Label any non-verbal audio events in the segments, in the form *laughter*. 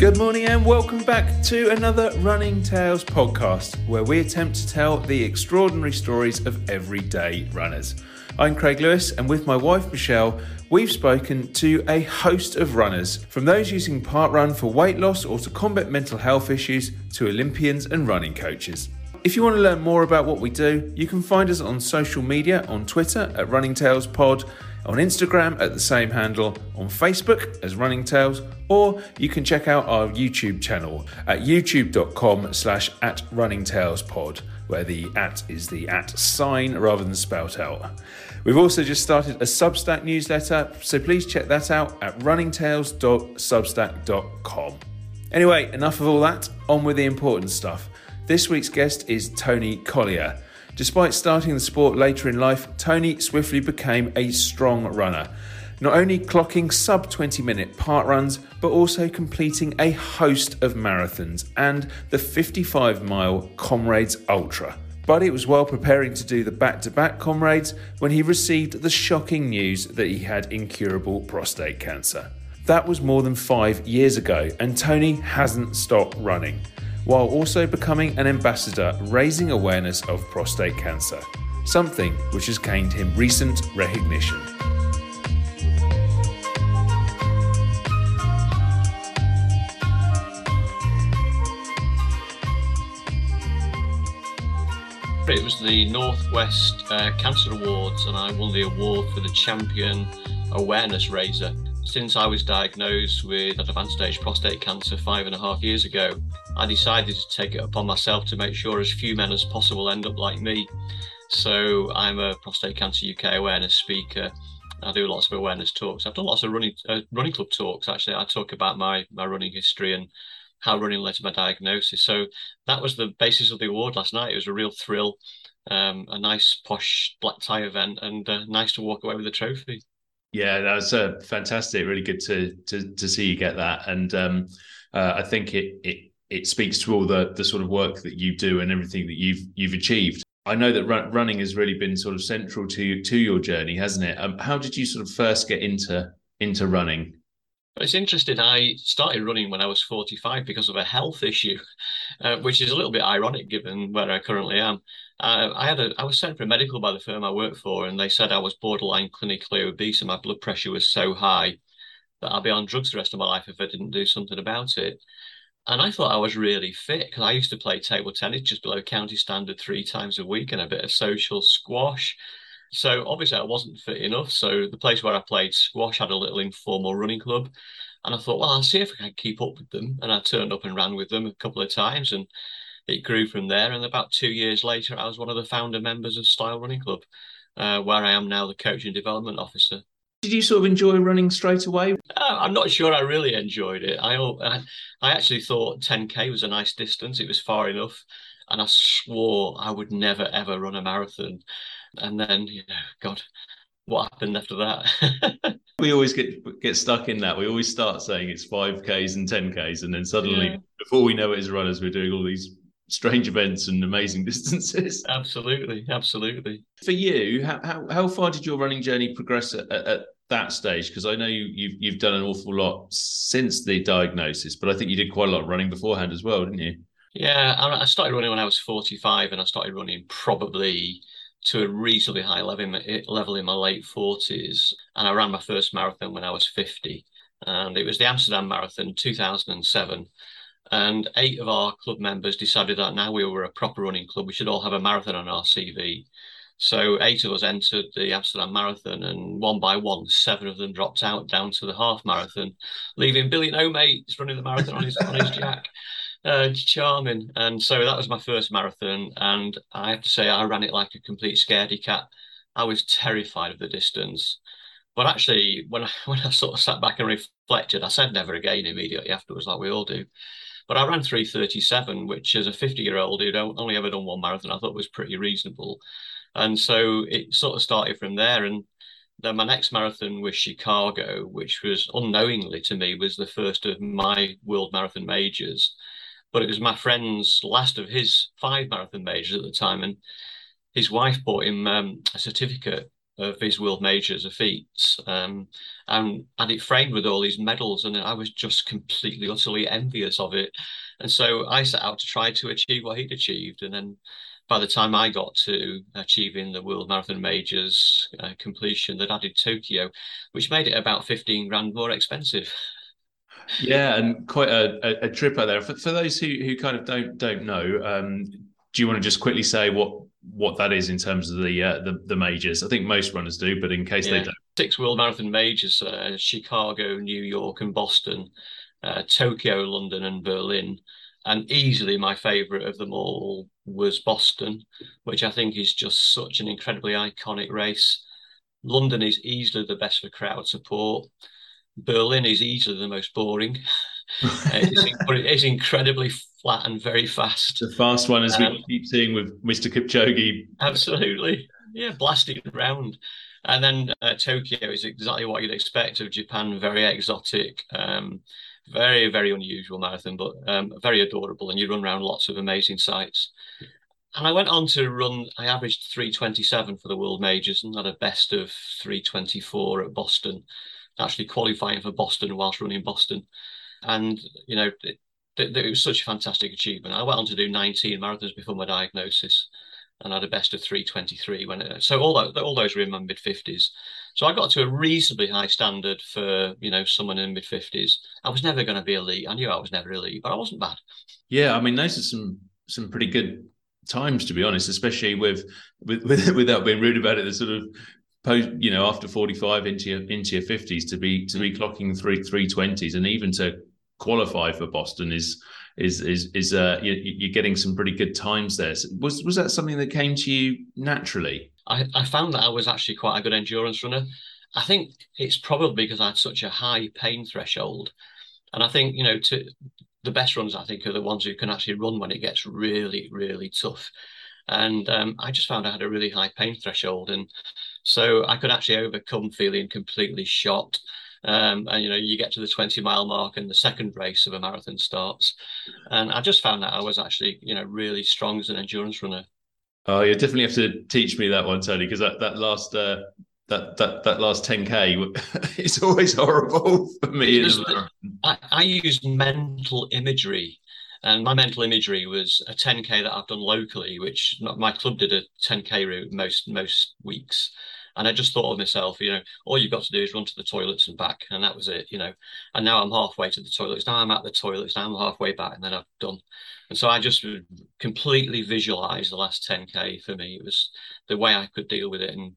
Good morning and welcome back to another Running Tales podcast where we attempt to tell the extraordinary stories of everyday runners. I'm Craig Lewis and with my wife Michelle, we've spoken to a host of runners, from those using parkrun for weight loss or to combat mental health issues to Olympians and running coaches. If you want to learn more about what we do, you can find us on social media on Twitter at Running Tales Pod on Instagram at the same handle, on Facebook as Running Tales, or you can check out our YouTube channel at youtube.com slash at Running Tales Pod, where the at is the at sign rather than spelt out. We've also just started a Substack newsletter, so please check that out at runningtales.substack.com. Anyway, enough of all that, on with the important stuff. This week's guest is Tony Collier. Despite starting the sport later in life, Tony swiftly became a strong runner, not only clocking sub 20 minute parkruns, but also completing a host of marathons and the 55 mile Comrades Ultra. But it was while preparing to do the back to back Comrades when he received the shocking news that he had incurable prostate cancer. That was more than five years ago, and Tony hasn't stopped running while also becoming an ambassador raising awareness of prostate cancer, something which has gained him recent recognition. It was the Northwest uh, Cancer Awards, and I won the award for the Champion Awareness Raiser. Since I was diagnosed with advanced stage prostate cancer five and a half years ago, I decided to take it upon myself to make sure as few men as possible end up like me. So I'm a prostate cancer UK awareness speaker. I do lots of awareness talks. I've done lots of running uh, running club talks. Actually, I talk about my my running history and how running led to my diagnosis. So that was the basis of the award last night. It was a real thrill, um, a nice posh black tie event, and uh, nice to walk away with a trophy. Yeah, that was uh, fantastic. Really good to to to see you get that, and um, uh, I think it it it speaks to all the the sort of work that you do and everything that you've you've achieved. I know that run, running has really been sort of central to to your journey, hasn't it? Um, how did you sort of first get into into running? It's interesting. I started running when I was 45 because of a health *laughs* issue, uh, which is a little bit ironic given where I currently am. Uh, I had a I was sent for a medical by the firm I work for, and they said I was borderline clinically obese and my blood pressure was so high that I'd be on drugs the rest of my life if I didn't do something about it. And I thought I was really fit because I used to play table tennis just below county standard three times a week and a bit of social squash. So obviously I wasn't fit enough. So the place where I played squash had a little informal running club. And I thought, well, I'll see if I can keep up with them. And I turned up and ran with them a couple of times. And it grew from there. And about two years later, I was one of the founder members of Styal Running Club, uh, where I am now the coach and development officer. Did you sort of enjoy running straight away? Uh, I'm not sure I really enjoyed it. I, I actually thought 10k was a nice distance. It was far enough, and I swore I would never ever run a marathon. And then, you know, God, what happened after that? *laughs* we always get get stuck in that. We always start saying it's five k's and ten k's, and then suddenly, yeah. before we know it as runners, we're doing all these strange events and amazing *laughs* distances. Absolutely, absolutely. For you, how how, how far did your running journey progress at, at that stage? Because I know you, you've you've done an awful lot since the diagnosis, but I think you did quite a lot of running beforehand as well, didn't you? Yeah, I started running when I was forty-five, and I started running probably to a reasonably high level in my, level in my late forties, and I ran my first marathon when I was fifty, and it was the Amsterdam Marathon, two thousand and eight of our club members decided that now we were a proper running club, we should all have a marathon on our CV. So eight of us entered the Amsterdam Marathon, and one by one, seven of them dropped out down to the half marathon, leaving Billy No Mates running the marathon on his on his jack. Uh, charming, and so that was my first marathon, and I have to say I ran it like a complete scaredy cat. I was terrified of the distance, but actually, when I *laughs* when I sort of sat back and reflected, I said never again immediately afterwards, like we all do. But I ran 337, which as a 50 year old who'd only ever done one marathon, I thought was pretty reasonable. And so it sort of started from there. And then my next marathon was Chicago, which was unknowingly to me was the first of my world marathon majors. But it was my friend's last of his five marathon majors at the time. And his wife bought him um, a certificate of his world majors of feats, um, and and it framed with all these medals, and I was just completely utterly envious of it, and so I set out to try to achieve what he'd achieved, and then by the time I got to achieving the World Marathon Majors uh, completion, that added Tokyo, which made it about 15 grand more expensive. *laughs* Yeah, and quite a, a, a trip out there. For, for those who, who kind of don't don't know, um, do you want to just quickly say what what that is in terms of the uh, the, the majors? I think most runners do, but in case yeah. they don't, six World Marathon Majors: uh, Chicago, New York, and Boston, uh, Tokyo, London, and Berlin and easily my favourite of them all was Boston, which I think is just such an incredibly iconic race. London is easily the best for crowd support. Berlin is easily the most boring. *laughs* *laughs* it's, it's, incredibly flat and very fast. The fast one, as um, we keep seeing with Mr. Kipchoge. Absolutely. Yeah, blasting around. And then uh, Tokyo is exactly what you'd expect of Japan, very exotic. Um, very very unusual marathon, but um, very adorable. And you run around lots of amazing sites. And I went on to run. I averaged 327 for the World Majors and had a best of 324 at Boston. Actually qualifying for Boston whilst running Boston, and you know it, it, it was such a fantastic achievement. I went on to do 19 marathons before my diagnosis and had a best of 323 when it, so all, that, all those were in my mid 50s so i got to a reasonably high standard for you know someone in mid 50s i was never going to be elite. I knew i was never elite but i wasn't bad. Yeah i mean those are some some pretty good times to be honest especially with with, with *laughs* without being rude about it the sort of post you know after 45 into your into your 50s to be to be clocking three 320s and even to qualify for boston is is is is uh, you, are getting some pretty good times there. So was was that something that came to you naturally? I, I found that I was actually quite a good endurance runner. I think it's probably because I had such a high pain threshold, and I think you know to the best runs I think are the ones who can actually run when it gets really really tough. And um, I just found I had a really high pain threshold, and so I could actually overcome feeling completely shot um, and you know, you get to the 20 mile mark and the second race of a marathon starts. And I just found that I was actually, you know, really strong as an endurance runner. Oh, you definitely have to teach me that one, Tony, because that, that last uh, that that that last 10k it's *laughs* always horrible for me. I, I use mental imagery and my mental imagery was a 10k that I've done locally, which my club did a 10k route most most weeks, and I just thought of myself, you know, all you've got to do is run to the toilets and back, and that was it, you know. And now I'm halfway to the toilets. Now I'm at the toilets. Now I'm halfway back, and then I've done. And so I just completely visualized the last 10k for me. It was the way I could deal with it, and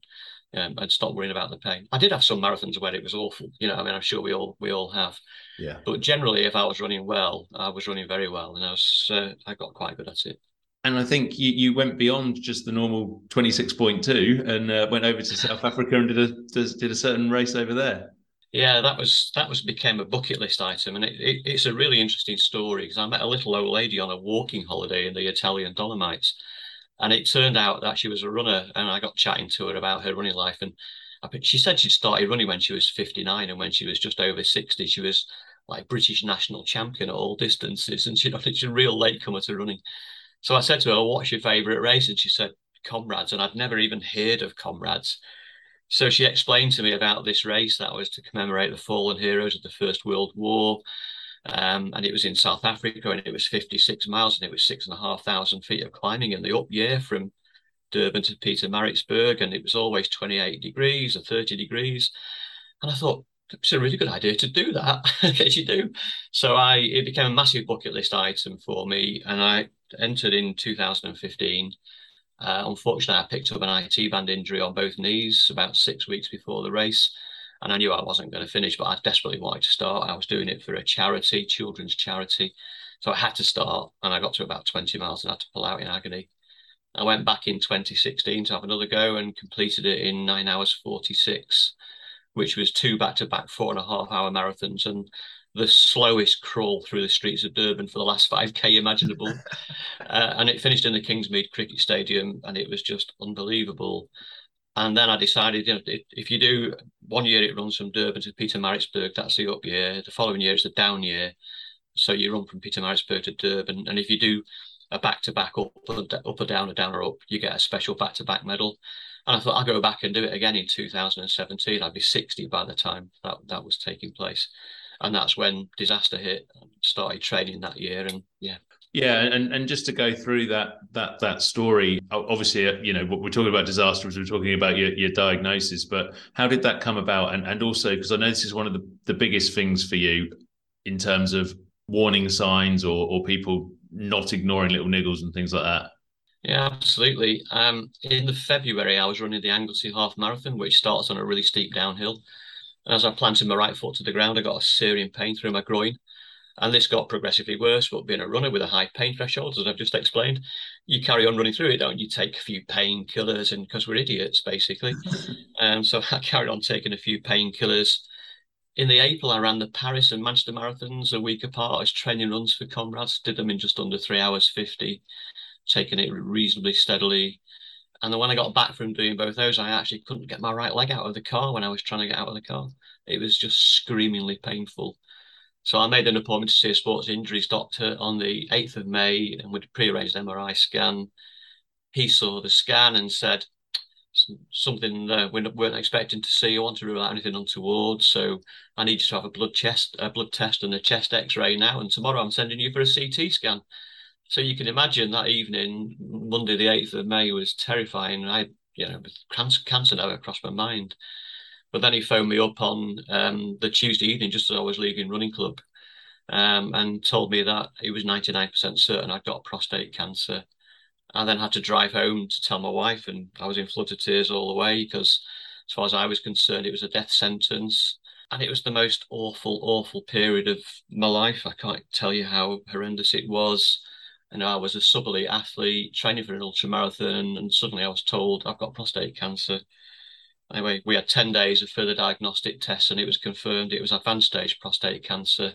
um, I'd stop worrying about the pain. I did have some marathons where it was awful, you know. I mean, I'm sure we all we all have. Yeah. But generally, if I was running well, I was running very well, and I was uh, I got quite good at it and I think you, you went beyond just the normal 26.2 and uh, went over to South Africa and did a did a certain race over there. Yeah, that was that was became a bucket list item, and it, it, it's a really interesting story because I met a little old lady on a walking holiday in the Italian Dolomites, and it turned out that she was a runner, and I got chatting to her about her running life, and I, she said she started running when she was 59, and when she was just over 60, she was like British national champion at all distances, and she, *laughs* she's a real latecomer to running. So I said to her, What's your favourite race? And she said, Comrades. And I'd never even heard of Comrades. So she explained to me about this race that was to commemorate the fallen heroes of the First World War. Um, and it was in South Africa and it was 56 miles and it was six and a half thousand feet of climbing in the up year from Durban to Pietermaritzburg. And it was always 28 degrees or 30 degrees. And I thought, it's a really good idea to do that. *laughs* Yes, you do. So I it became a massive bucket list item for me, and I entered in 2015. Uh, unfortunately, I picked up an IT band injury on both knees about six weeks before the race, and I knew I wasn't going to finish, but I desperately wanted to start. I was doing it for a charity, children's charity, so I had to start, and I got to about 20 miles and had to pull out in agony. I went back in 2016 to have another go and completed it in nine hours 46 which was two back-to-back four and a half hour marathons and the slowest crawl through the streets of Durban for the last 5k imaginable. *laughs* uh, and it finished in the Kingsmead Cricket Stadium and it was just unbelievable. And then I decided, you know, if, if you do one year, it runs from Durban to Pietermaritzburg, that's the up year. The following year is the down year. So you run from Pietermaritzburg to Durban. And if you do a back to back up, up or down, or down or up, you get a special back to back medal. And I thought I'll go back and do it again in 2017. I'd be 60 by the time that that was taking place, and that's when disaster hit. Started training that year, and yeah, yeah, and, and just to go through that that that story, obviously, uh, you know, we're talking about disasters, we're talking about your, your diagnosis, but how did that come about? And and also because I know this is one of the, the biggest things for you in terms of warning signs or or people not ignoring little niggles and things like that. Yeah, absolutely. Um, in the February, I was running the Anglesey Half Marathon, which starts on a really steep downhill. And as I planted my right foot to the ground, I got a searing pain through my groin. And this got progressively worse. But being a runner with a high pain threshold, as I've just explained, you carry on running through it, don't you? Take a few painkillers, and because we're idiots, basically. and *laughs* um, so *laughs* I carried on taking a few painkillers. In the April, I ran the Paris and Manchester marathons a week apart as training runs for comrades. Did them in just under three hours fifty, taking it reasonably steadily. And then when I got back from doing both those, I actually couldn't get my right leg out of the car when I was trying to get out of the car. It was just screamingly painful. So I made an appointment to see a sports injuries doctor on the 8th of May and we'd pre-arranged an MRI scan. He saw the scan and said, something uh, we weren't expecting to see. I want to rule out anything untoward. So I need you to have a blood chest, a blood test and a chest x-ray now. And tomorrow I'm sending you for a CT scan. So you can imagine that evening, Monday, the 8th of May was terrifying. I, you know, cancer, never crossed my mind. But then he phoned me up on um, the Tuesday evening, just as I was leaving running club, um, and told me that he was 99% certain I'd got prostate cancer. I then had to drive home to tell my wife, and I was in floods of tears all the way because, as far as I was concerned, it was a death sentence. And it was the most awful, awful period of my life. I can't tell you how horrendous it was. You know, I was a sub elite athlete training for an ultra marathon, and suddenly I was told I've got prostate cancer. Anyway, we had 10 days of further diagnostic tests and it was confirmed it was advanced stage prostate cancer.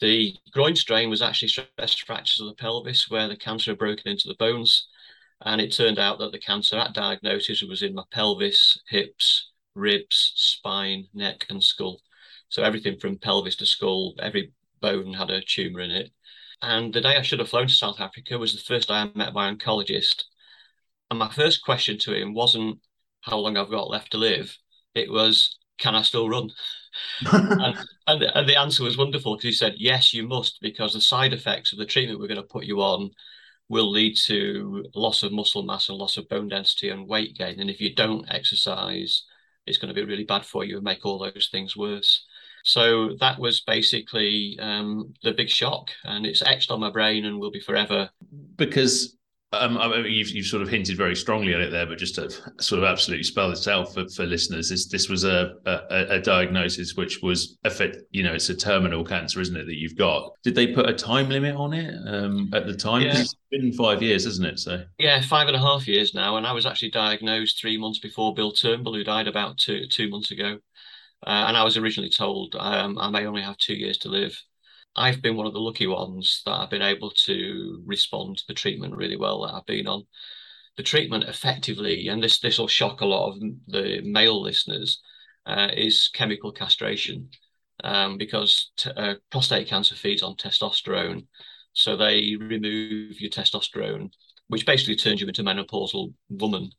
The groin strain was actually stress fractures of the pelvis where the cancer had broken into the bones. And it turned out that the cancer at diagnosis was in my pelvis, hips, ribs, spine, neck, and skull. So everything from pelvis to skull, every bone had a tumour in it. And the day I should have flown to South Africa was the first day I met my oncologist. And my first question to him wasn't, how long I've got left to live. It was, can I still run? *laughs* and, and, the, and the answer was wonderful because he said, yes, you must, because the side effects of the treatment we're going to put you on will lead to loss of muscle mass and loss of bone density and weight gain. And if you don't exercise, it's going to be really bad for you and make all those things worse. So that was basically um, the big shock, and it's etched on my brain and will be forever. Because um, I mean, you've, you've sort of hinted very strongly at it there, but just to sort of absolutely spell this out for, for listeners, this this was a, a, a diagnosis which was a fit, you know, it's a terminal cancer, isn't it, that you've got? Did they put a time limit on it um, at the time? Yeah. It's been five years, isn't it? So yeah, five and a half years now, and I was actually diagnosed three months before Bill Turnbull, who died about two two months ago, uh, and I was originally told um, I may only have two years to live. I've been one of the lucky ones that I've been able to respond to the treatment really well that I've been on. The treatment effectively, and this this will shock a lot of the male listeners, uh, is chemical castration, um, because t- uh, prostate cancer feeds on testosterone, so they remove your testosterone, which basically turns you into a menopausal woman.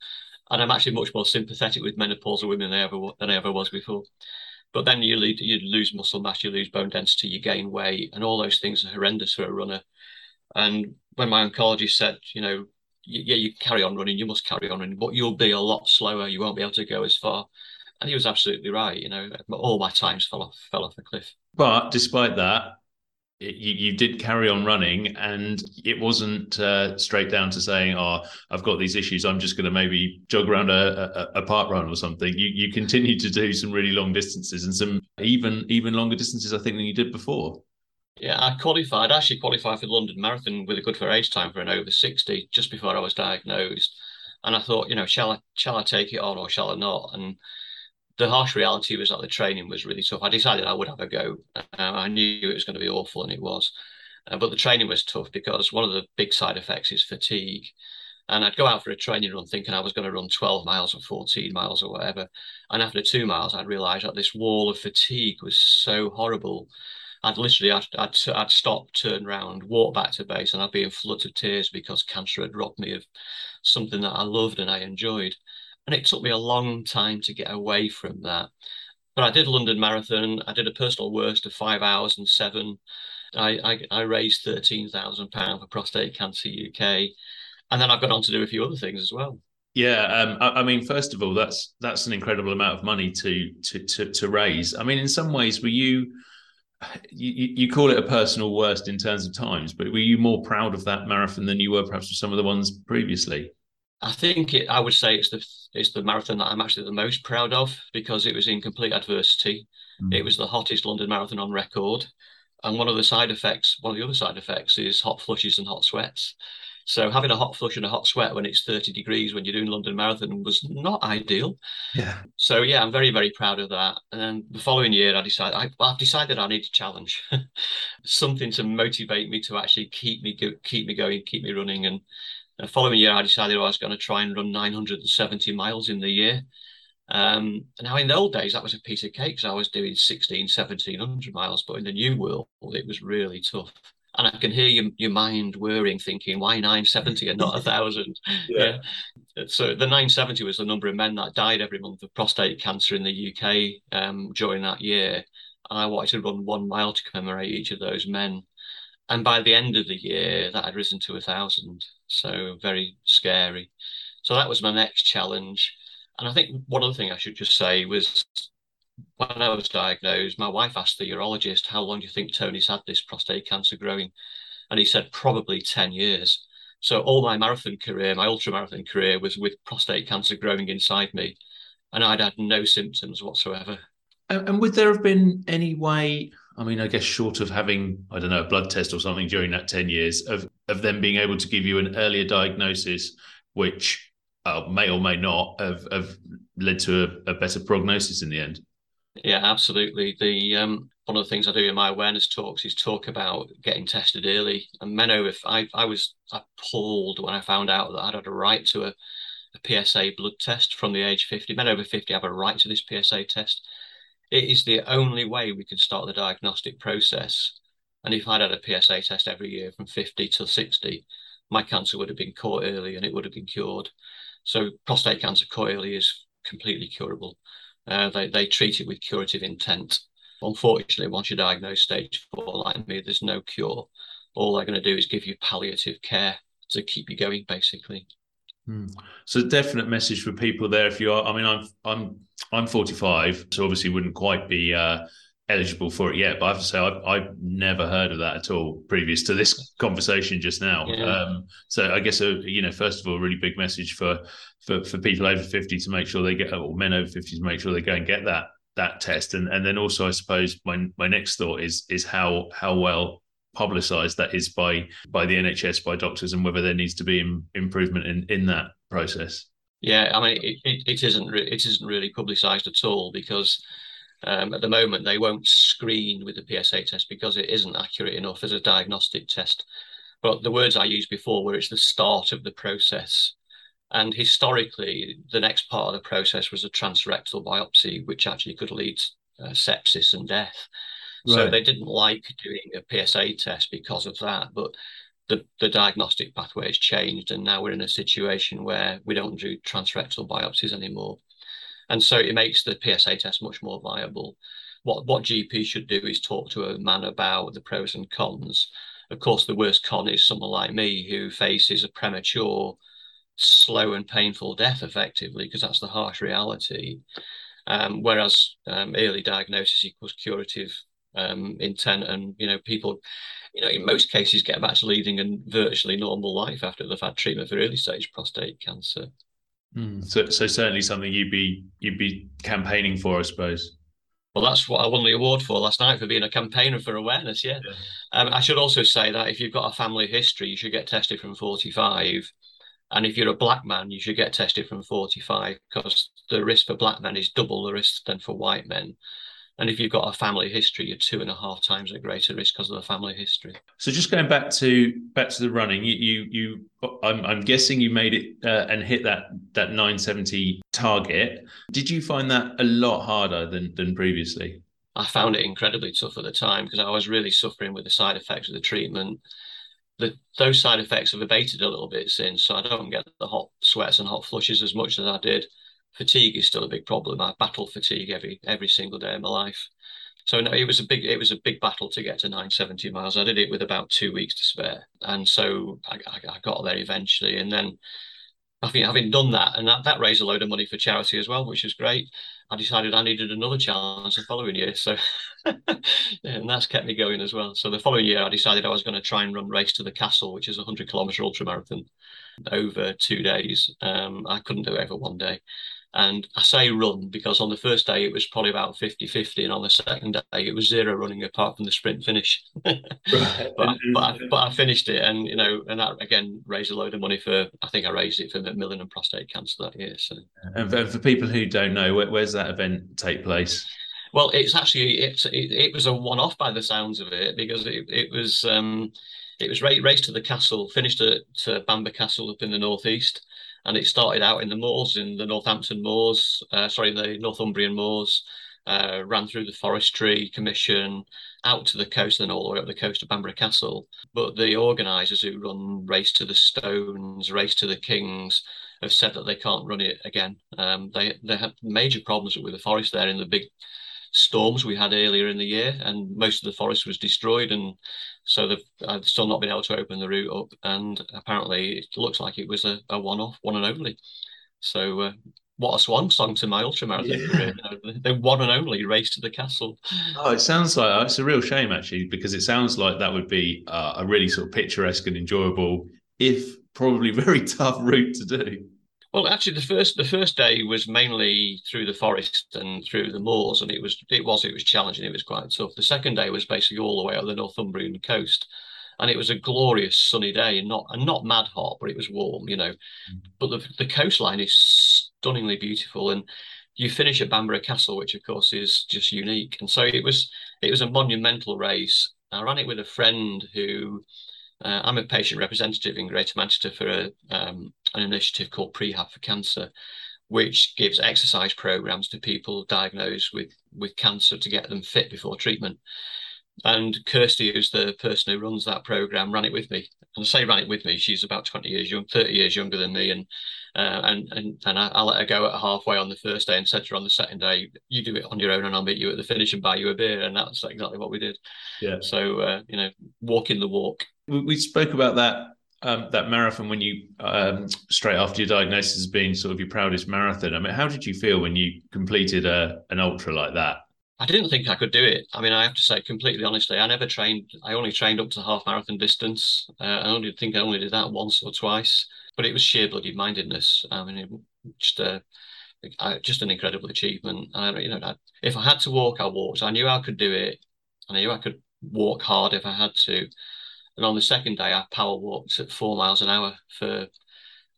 And I'm actually much more sympathetic with menopausal women than I ever than I ever was before. But then you, lead, you lose muscle mass, you lose bone density, you gain weight, and all those things are horrendous for a runner. And when my oncologist said, you know, yeah, you carry on running, you must carry on running, but you'll be a lot slower. You won't be able to go as far. And he was absolutely right. You know, all my times fell off fell off the cliff. But despite that, you, you did carry on running and it wasn't uh, straight down to saying oh i've got these issues i'm just going to maybe jog around a, a, a, park run or something. You you continued to do some really long distances and some even even longer distances i think than you did before. Yeah i qualified I actually qualified for the london marathon with a good for age time for an over 60 just before i was diagnosed. And i thought you know shall i shall i take it on or shall i not? And the harsh reality was that the training was really tough. I decided I would have a go. Uh, I knew it was going to be awful, and it was. Uh, but the training was tough because one of the big side effects is fatigue. And I'd go out for a training run thinking I was going to run 12 miles or 14 miles or whatever. And after two miles, I realized that this wall of fatigue was so horrible. I'd literally, I'd, I'd, I'd stop, turn around, walk back to base, and I'd be in floods of tears because cancer had robbed me of something that I loved and I enjoyed And it took me a long time to get away from that. But I did London Marathon. I did a personal worst of five hours and seven. I, I, I raised £13,000 for Prostate Cancer UK. And then I've gone on to do a few other things as well. Yeah, um, I, I, mean, first of all, that's that's an incredible amount of money to to to, to raise. I mean, in some ways, were you, you you call it a personal worst in terms of times, but were you more proud of that marathon than you were perhaps of some of the ones previously? I think it, I would say it's the it's the marathon that I'm actually the most proud of because it was in complete adversity. Mm. It was the hottest London marathon on record, and one of the side effects, one of the other side effects, is hot flushes and hot sweats. So having a hot flush and a hot sweat when it's 30 degrees when you're doing London Marathon was not ideal. Yeah. So yeah, I'm very, very proud of that. And the following year I decided I, have decided I need a challenge. *laughs* Something to motivate me to actually keep me keep me going, keep me running. And the following year I decided I was going to try and run 970 miles in the year. Um, now in the old days that was a piece of cake because I was doing 16, 1700 miles, but in the new world it was really tough and I can hear your, your mind whirring, thinking, why 970 and not a *laughs* thousand? yeah. yeah. So the 970 was the number of men that died every month of prostate cancer in the UK um, during that year. And I wanted to run one mile to commemorate each of those men. And by the end of the year, that had risen to a thousand. So very scary. So that was my next challenge. And I think one other thing I should just say was when I was diagnosed, my wife asked the urologist, How long do you think Tony's had this prostate cancer growing? And he said, Probably 10 years. So all my marathon career, my ultra marathon career, was with prostate cancer growing inside me. And I'd had no symptoms whatsoever. And would there have been any way, I mean, I guess short of having, I don't know, a blood test or something during that 10 years, of, of them being able to give you an earlier diagnosis, which uh, may or may not have, have led to a, a better prognosis in the end? Yeah, absolutely. The um, one of the things I do in my awareness talks is talk about getting tested early. And Menno, if I I was appalled when I found out that I'd had a right to a, a PSA blood test from the age 50. Men over 50 have a right to this PSA test. It is the only way we can start the diagnostic process. And if I'd had a PSA test every year from 50 to 60, my cancer would have been caught early and it would have been cured. So prostate cancer caught early is completely curable. Uh, they, they treat it with curative intent. Unfortunately, once you're diagnosed stage four like me, there's no cure. All they're going to do is give you palliative care to keep you going, basically. Hmm. So, definite message for people there. If you are, I mean, I'm I'm I'm 45, so obviously wouldn't quite be uh, eligible for it yet. But I have to say, I've, I've never heard of that at all previous to this conversation just now. Yeah. Um, so I guess, a, uh, you know, first of all, a really big message for, for, for people over 50 to make sure they get, or men over 50 to make sure they go and get that, that test. And, and then also, I suppose my, my next thought is, is how, how well publicized that is by, by the NHS, by doctors and whether there needs to be improvement in, in that process. Yeah, I mean, it, it, it isn't re- it isn't really publicised at all because um, at the moment, they won't screen with the PSA test because it isn't accurate enough as a diagnostic test. But the words I used before were it's the start of the process. And historically, the next part of the process was a transrectal biopsy, which actually could lead to uh, sepsis and death. Right. So they didn't like doing a PSA test because of that. But the, the diagnostic pathway has changed, and now we're in a situation where we don't do transrectal biopsies anymore and so it makes the PSA test much more viable. What what GP should do is talk to a man about the pros and cons. Of course, the worst con is someone like me who faces a premature, slow and painful death, effectively, because that's the harsh reality. Um, whereas um, early diagnosis equals curative um, intent, and you know people, you know, in most cases get back to leading a virtually normal life after they've had treatment for early stage prostate cancer. Mm. So, so certainly something you'd be you'd be campaigning for, I suppose. Well, that's what I won the award for last night for being a campaigner for awareness. Yeah, yeah. Um, I should also say that if you've got a family history, you should get tested from forty-five, and if you're a black man, you should get tested from forty-five because the risk for black men is double the risk than for white men. And if you've got a family history, you're two and a half times at greater risk because of the family history. So just going back to back to the running, you you, you I'm, I'm guessing you made it uh, and hit that that 970 target. Did you find that a lot harder than than previously? I found it incredibly tough at the time because I was really suffering with the side effects of the treatment. The, those side effects have abated a little bit since, so I don't get the hot sweats and hot flushes as much as I did fatigue is still a big problem. I battle fatigue every every single day of my life. So no, it was a big it was a big battle to get to 970 miles. I did it with about two weeks to spare, and so I, I got there eventually. And then I think having done that, and that, that raised a load of money for charity as well, which was great. I decided I needed another challenge the following year. So, *laughs* and that's kept me going as well. So the following year, I decided I was going to try and run Race to the Castle, which is a 100 kilometer ultra marathon over two days. Um, I couldn't do it over one day. And I say run because on the first day it was probably about 50 50, and on the second day it was zero running apart from the sprint finish. *laughs* right. but, but, I, but I finished it, and you know, and that again raised a load of money for I think I raised it for Macmillan and prostate cancer that year. So, and for, for people who don't know, where, where's that event take place? Well, it's actually it's it, it was a one off by the sounds of it because it, it was um it was race to the castle, finished at uh, Bamburgh Castle up in the northeast and it started out in the moors, in the Northampton moors, uh, sorry, the Northumbrian moors, uh, ran through the Forestry Commission, out to the coast, and all the way up the coast of Bamburgh Castle. But the organisers who run Race to the Stones, Race to the Kings, have said that they can't run it again. Um, they they had major problems with the forest there in the big storms we had earlier in the year, and most of the forest was destroyed, and so they've I've still not been able to open the route up. And apparently, it looks like it was a, a one-off, one and only. So, uh, what a swan song to my ultramarathon yeah. career! *laughs* the one and only race to the castle. Oh, it sounds like it's a real shame actually, because it sounds like that would be uh, a really sort of picturesque and enjoyable, if probably *laughs* very tough route to do. Well, actually, the first the first day was mainly through the forest and through the moors, and it was it was it was challenging. It was quite tough. The second day was basically all the way up the Northumbrian coast, and it was a glorious sunny day, and not and not mad hot, but it was warm, you know. Mm-hmm. But the the coastline is stunningly beautiful, and you finish at Bamburgh Castle, which of course is just unique. And so it was it was a monumental race. I ran it with a friend who uh, I'm a patient representative in Greater Manchester for a, um, an initiative called Prehab for Cancer, which gives exercise programs to people diagnosed with, with cancer to get them fit before treatment. And Kirsty, who's the person who runs that program, ran it with me. And I say ran it with me. She's about 20 years young, 30 years younger than me. And uh, and and, and I, I, let her go at halfway on the first day and said to her on the second day, you do it on your own and I'll meet you at the finish and buy you a beer. And that's exactly what we did. Yeah. So, uh, you know, walking the walk. We spoke about that um, that marathon when you um, straight after your diagnosis has been sort of your proudest marathon. I mean, how did you feel when you completed a, an ultra like that? I didn't think I could do it. I mean, I have to say completely honestly, I never trained. I only trained up to half marathon distance. Uh, I only think I only did that once or twice, but it was sheer bloody mindedness. I mean, it, just a, uh, just an incredible achievement. I, you know, I, if I had to walk, I walked. I knew I could do it. I knew I could walk hard if I had to. And on the second day, I power walked at four miles an hour for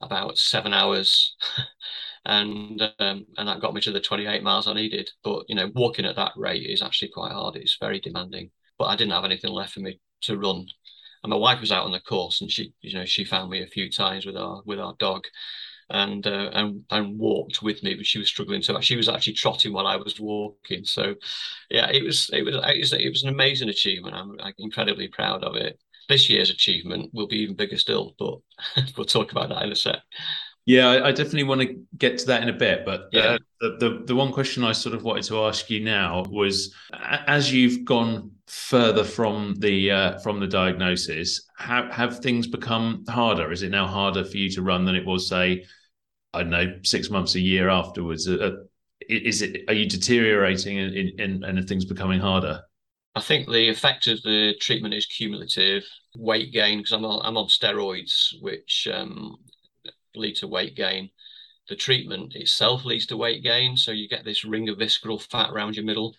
about seven hours. *laughs* and um, and that got me to the 28 miles I needed. But you know, walking at that rate is actually quite hard. It's very demanding. But I didn't have anything left for me to run. And my wife was out on the course, and she, you know, she found me a few times with our with our dog, and uh, and and walked with me, but she was struggling. So she was actually trotting while I was walking. So, yeah, it was it was it was, it was an amazing achievement. I'm, I'm incredibly proud of it. This year's achievement will be even bigger still, but *laughs* we'll talk about that in a sec. Yeah, I, I, definitely want to get to that in a bit. But yeah. the, the, the one question I sort of wanted to ask you now was, as you've gone further from the uh, from the diagnosis, have have things become harder? Is it now harder for you to run than it was, say, I don't know, six months, a year afterwards? Uh, uh is it are you deteriorating and, and, and things becoming harder? I think the effect of the treatment is cumulative weight gain because I'm on, I'm on steroids, which um, lead to weight gain. The treatment itself leads to weight gain. So you get this ring of visceral fat around your middle.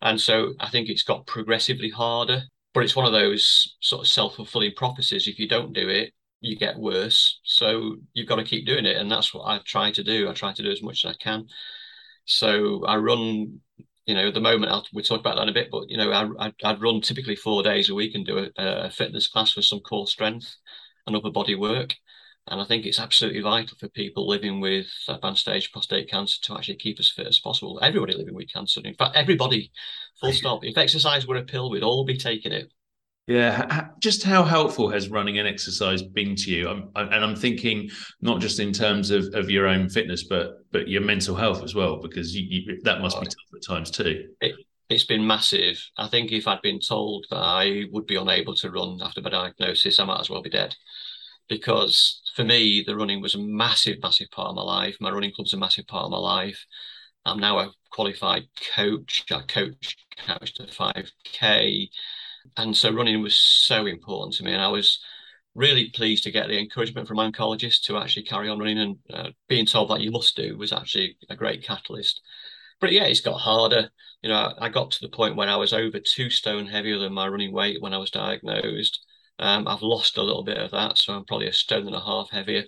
And so I think it's got progressively harder, but it's one of those sort of self fulfilling prophecies. If you don't do it, you get worse. So you've got to keep doing it. And that's what I try to do. I try to do as much as I can. So I run, you know, at the moment, I'll, we'll talk about that in a bit, but, you know, I, I'd run typically four days a week and do a, a fitness class for some core strength and upper body work. And I think it's absolutely vital for people living with advanced stage prostate cancer to actually keep as fit as possible. Everybody living with cancer, in fact, everybody, full stop. If exercise were a pill, we'd all be taking it. Yeah, just how helpful has running and exercise been to you? I'm, and I'm thinking not just in terms of, of your own fitness, but but your mental health as well, because you, you, that must be tough at times too. It, it's been massive. I think if I'd been told that I would be unable to run after my diagnosis, I might as well be dead. Because for me, the running was a massive, massive part of my life. My running club's a massive part of my life. I'm now a qualified coach. I coach couch to 5K. And so running was so important to me. And I was really pleased to get the encouragement from oncologists to actually carry on running and uh, being told that you must do was actually a great catalyst. But yeah, it's got harder. You know, I got to the point when I was over two stone heavier than my running weight when I was diagnosed. Um, I've lost a little bit of that, so I'm probably a stone and a half heavier.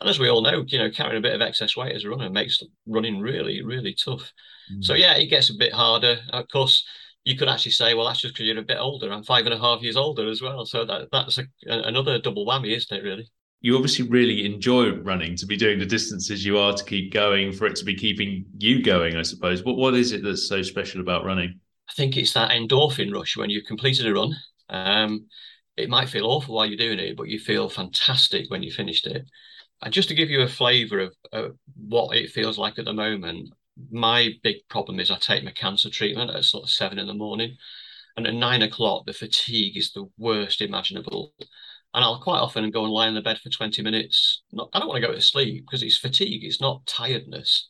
And as we all know, you know, carrying a bit of excess weight as a runner makes running really, really tough. Mm. So yeah, it gets a bit harder. Of course, you could actually say, well, that's just because you're a bit older. I'm five and a half years older as well. So that that's a, another double whammy, isn't it? Really. You obviously really enjoy running to be doing the distances you are to keep going for it to be keeping you going. I suppose. What what is it that's so special about running? I think it's that endorphin rush when you've completed a run. Um, it might feel awful while you're doing it, but you feel fantastic when you finished it. And just to give you a flavour of uh, what it feels like at the moment, my big problem is I take my cancer treatment at sort of seven in the morning, and at nine o'clock the fatigue is the worst imaginable. And I'll quite often go and lie in the bed for 20 minutes. Not, I don't want to go to sleep because it's fatigue, it's not tiredness.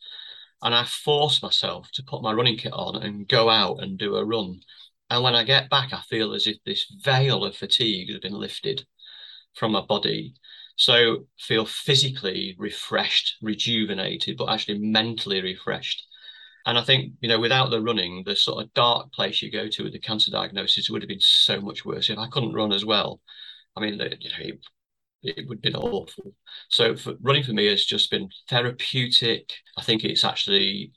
And I force myself to put my running kit on and go out and do a run. And when I get back, I feel as if this veil of fatigue has been lifted from my body. So feel physically refreshed, rejuvenated, but actually mentally refreshed. And I think, you know, without the running, the sort of dark place you go to with the cancer diagnosis would have been so much worse. If I couldn't run as well, I mean, you know, it, it would have been awful. So for, running for me has just been therapeutic. I think it's actually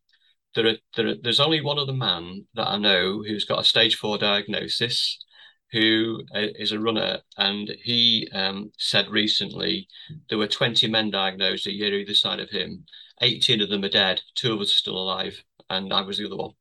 there are, there are, there's only one other man that I know who's got a stage four diagnosis who uh, a runner, and he um, said recently there were 20 men diagnosed a year either side of him. 18 of them are dead, two of us are still alive, and I was the other one.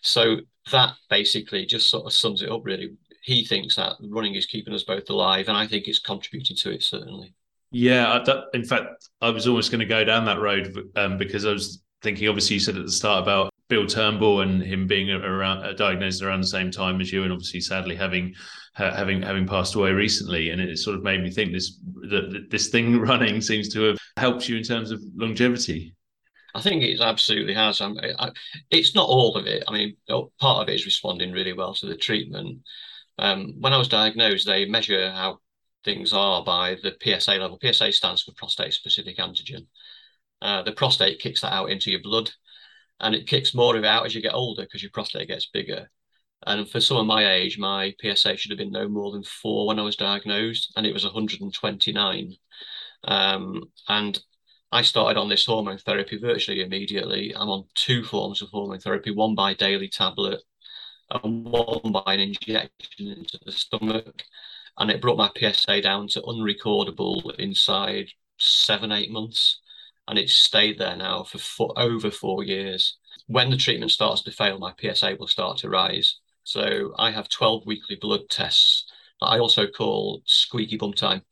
So that basically just sort of sums it up, really. He thinks that running is keeping us both alive, and I think it's contributing to it, certainly. Yeah, in fact, I was almost going to go down that road um, because I was thinking, obviously, you said at the start about Bill Turnbull and him being around diagnosed around the same time as you, and obviously sadly having having having passed away recently, and it sort of made me think this that this thing *laughs* running seems to have helped you in terms of longevity. I think it absolutely has. I, I, it's not all of it. I mean, part of it is responding really well to the treatment. Um, when I was diagnosed, they measure how things are by the PSA level. PSA stands for prostate specific antigen. Uh, the prostate kicks that out into your blood and it kicks more of it out as you get older because your prostate gets bigger. And for someone my age, my PSA should have been no more than four when I was diagnosed, and it was 129. Um, and I started on this hormone therapy virtually immediately. I'm on two forms of hormone therapy one by daily tablet and one by an injection into the stomach. And it brought my PSA down to unrecordable inside seven, eight months and it's stayed there now for four, over four years. When the treatment starts to fail, my PSA will start to rise. So I have 12 weekly blood tests that I also call squeaky bum time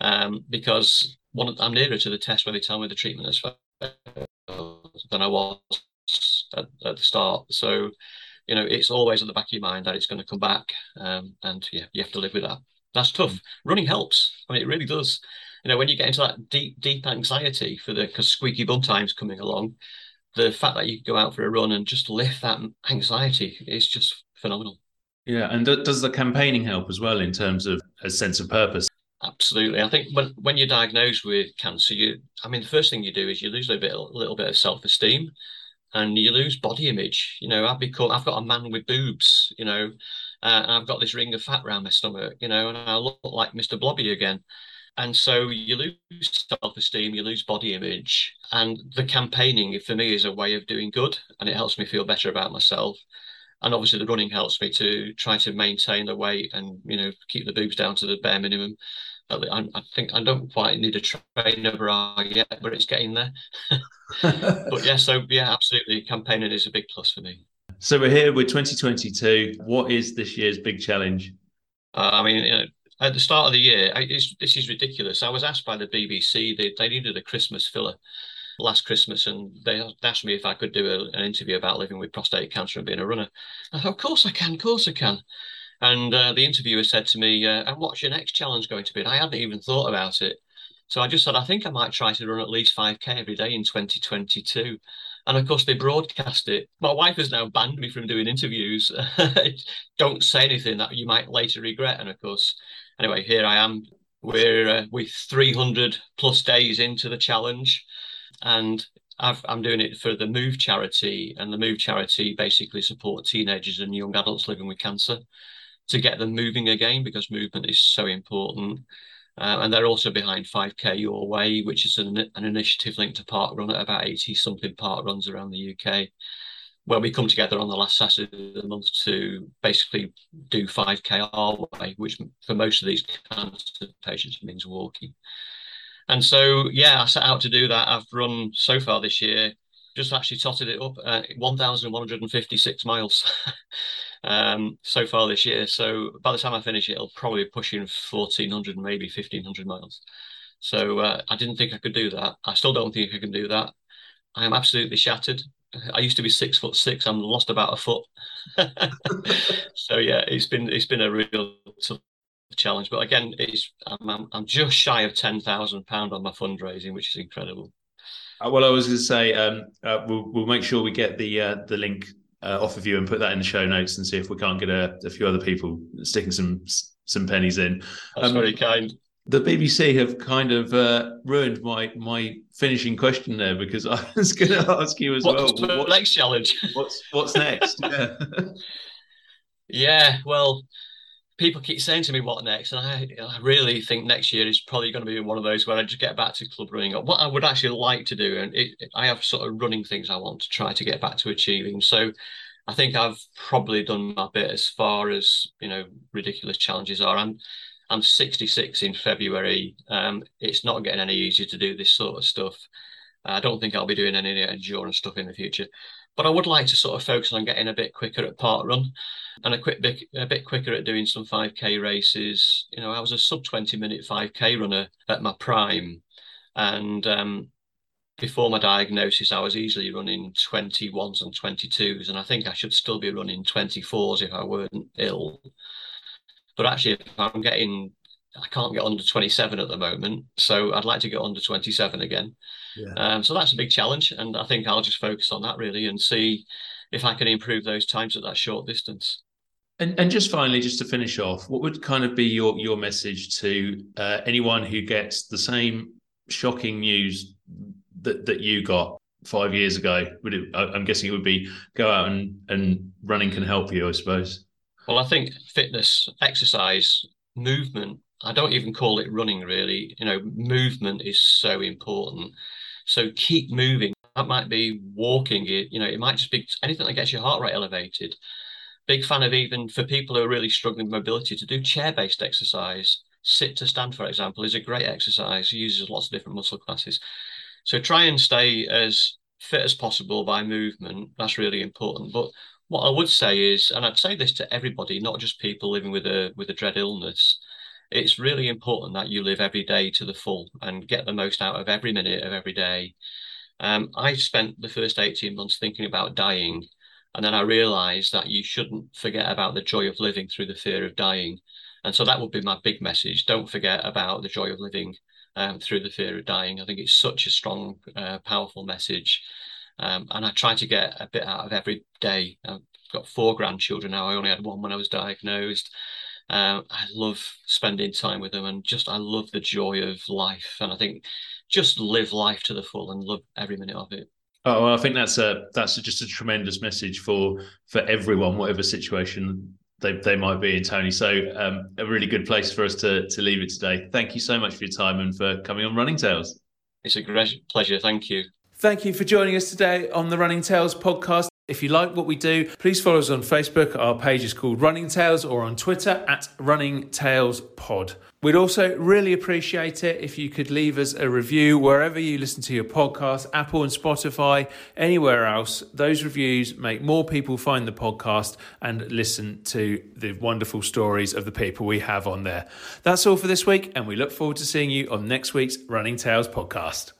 um, because one I'm nearer to the test where they tell me the treatment has failed than I was at, at, the start. So, you know, it's always at the back of your mind that it's going to come back. Um, and yeah, you have to live with that. That's tough. Mm. Running helps. I mean, it really does you know, when you get into that deep, deep anxiety for the because squeaky bum time's coming along, the fact that you go out for a run and just lift that anxiety is just phenomenal. Yeah, and does the campaigning help as well in terms of a sense of purpose? Absolutely. I think when when you're diagnosed with cancer, you I mean the first thing you do is you lose a bit a little bit of self-esteem and you lose body image. You know, I've become I've got a man with boobs, you know, uh, and I've got this ring of fat around my stomach, you know, and I look like Mr. Blobby again and so you lose self-esteem you lose body image and the campaigning for me is a way of doing good and it helps me feel better about myself and obviously the running helps me to try to maintain the weight and you know keep the boobs down to the bare minimum I, I think I don't quite need a trainer bra yet, but it's getting there. *laughs* but yeah, so yeah, absolutely, campaigning is a big plus for me. So we're here with 2022. What is this year's big challenge? Uh, I mean, you know, at the start of the year, I, this is ridiculous. I was asked by the BBC, they, they needed a Christmas filler last Christmas, and they asked me if I could do a, an interview about living with prostate cancer and being a runner. I thought, of course I can, of course I can. And uh, the interviewer said to me, uh, "And what's your next challenge going to be?" And I hadn't even thought about it, so I just said, "I think I might try to run at least 5k every day in 2022." And of course, they broadcast it. My wife has now banned me from doing interviews. *laughs* Don't say anything that you might later regret. And of course, anyway, here I am. We're uh, with 300 plus days into the challenge and i am doing it for the Move charity, and the Move charity basically support teenagers and young adults living with cancer to get them moving again because movement is so important. Uh, and they're also behind 5K Your Way, which is an, an initiative linked to parkrun at about 80 something parkruns around the UK, where we come together on the last Saturday of the month to basically do 5K our way, which for most of these cancer patients means walking. And so, yeah, I set out to do that. I've run so far this year, just actually totted it up at 1,156 miles *laughs* um, so far this year. So by the time I finish it, it'll probably be pushing 1,400, maybe 1,500 miles. So uh, I didn't think I could do that. I still don't think I can do that. I am absolutely shattered. I used to be six foot six. I'm lost about a foot. *laughs* so yeah, it's been it's been a real tough challenge. But again, it's I'm, I'm, I'm just shy of ten thousand pound on my fundraising, which is incredible. Uh, well, I was going to say um, uh, we'll we'll make sure we get the uh, the link uh, off of you and put that in the show notes and see if we can't get a, a few other people sticking some some pennies in. That's um, very kind. The BBC have kind of uh, ruined my my finishing question there because I was going *laughs* to ask you as what's well. The what's next challenge? *laughs* What's what's next? *laughs* yeah. yeah. Well, people keep saying to me, "What next?" And I, I really think next year is probably going to be one of those where I just get back to club running. What I would actually like to do, and it, I have sort of running things I want to try to get back to achieving. So, I think I've probably done my bit as far as you know ridiculous challenges are. I'm I'm 66 in February. Um, it's not getting any easier to do this sort of stuff. I don't think I'll be doing any endurance stuff in the future. But I would like to sort of focus on getting a bit quicker at parkrun and a quick bit a bit quicker at doing some 5k races. You know, I was a sub 20 minute 5k runner at my prime, and um, before my diagnosis, I was easily running 21s and 22s, and I think I should still be running 24s if I weren't ill. But actually, if I'm getting I can't get under 27 at the moment, so I'd like to get under 27 again. Yeah. Um, so that's a big challenge, and I think I'll just focus on that really and see if I can improve those times at that short distance. And and just finally, just to finish off, what would kind of be your your message to uh, anyone who gets the same shocking news that that you got five years ago? Would it? I'm guessing it would be go out and and running can help you, I suppose. Well, I think fitness, exercise, movement I don't even call it running really. You know, movement is so important. So keep moving. That might be walking. It you know, it might just be anything that gets your heart rate elevated. Big fan of even for people who are really struggling with mobility to do chair-based exercise. Sit to stand, for example, is a great exercise. It uses lots of different muscle classes. So try and stay as fit as possible by movement. That's really important. But what I would say is, and I'd say this to everybody, not just people living with a with a dread illness, it's really important that you live every day to the full and get the most out of every minute of every day. Um, I spent the first 18 months thinking about dying. And then I realized that you shouldn't forget about the joy of living through the fear of dying. And so that would be my big message. Don't forget about the joy of living um, through the fear of dying. I think it's such a strong, uh, powerful message. Um, and I try to get a bit out of every day. I've got four grandchildren now. I only had one when I was diagnosed. Um, I love spending time with them and just I love the joy of life. And I think just live life to the full and love every minute of it. Oh, well, I think that's a that's just a tremendous message for for everyone, whatever situation they, they might be in, Tony. So um, a really good place for us to to leave it today. Thank you so much for your time and for coming on Running Tales. It's a great pleasure. Thank you. Thank you for joining us today on the Running Tales podcast. If you like what we do, please follow us on Facebook. Our page is called Running Tales or on Twitter at Running Tales Pod. We'd also really appreciate it if you could leave us a review wherever you listen to your podcast, Apple and Spotify, anywhere else. Those reviews make more people find the podcast and listen to the wonderful stories of the people we have on there. That's all for this week, and we look forward to seeing you on next week's Running Tales podcast.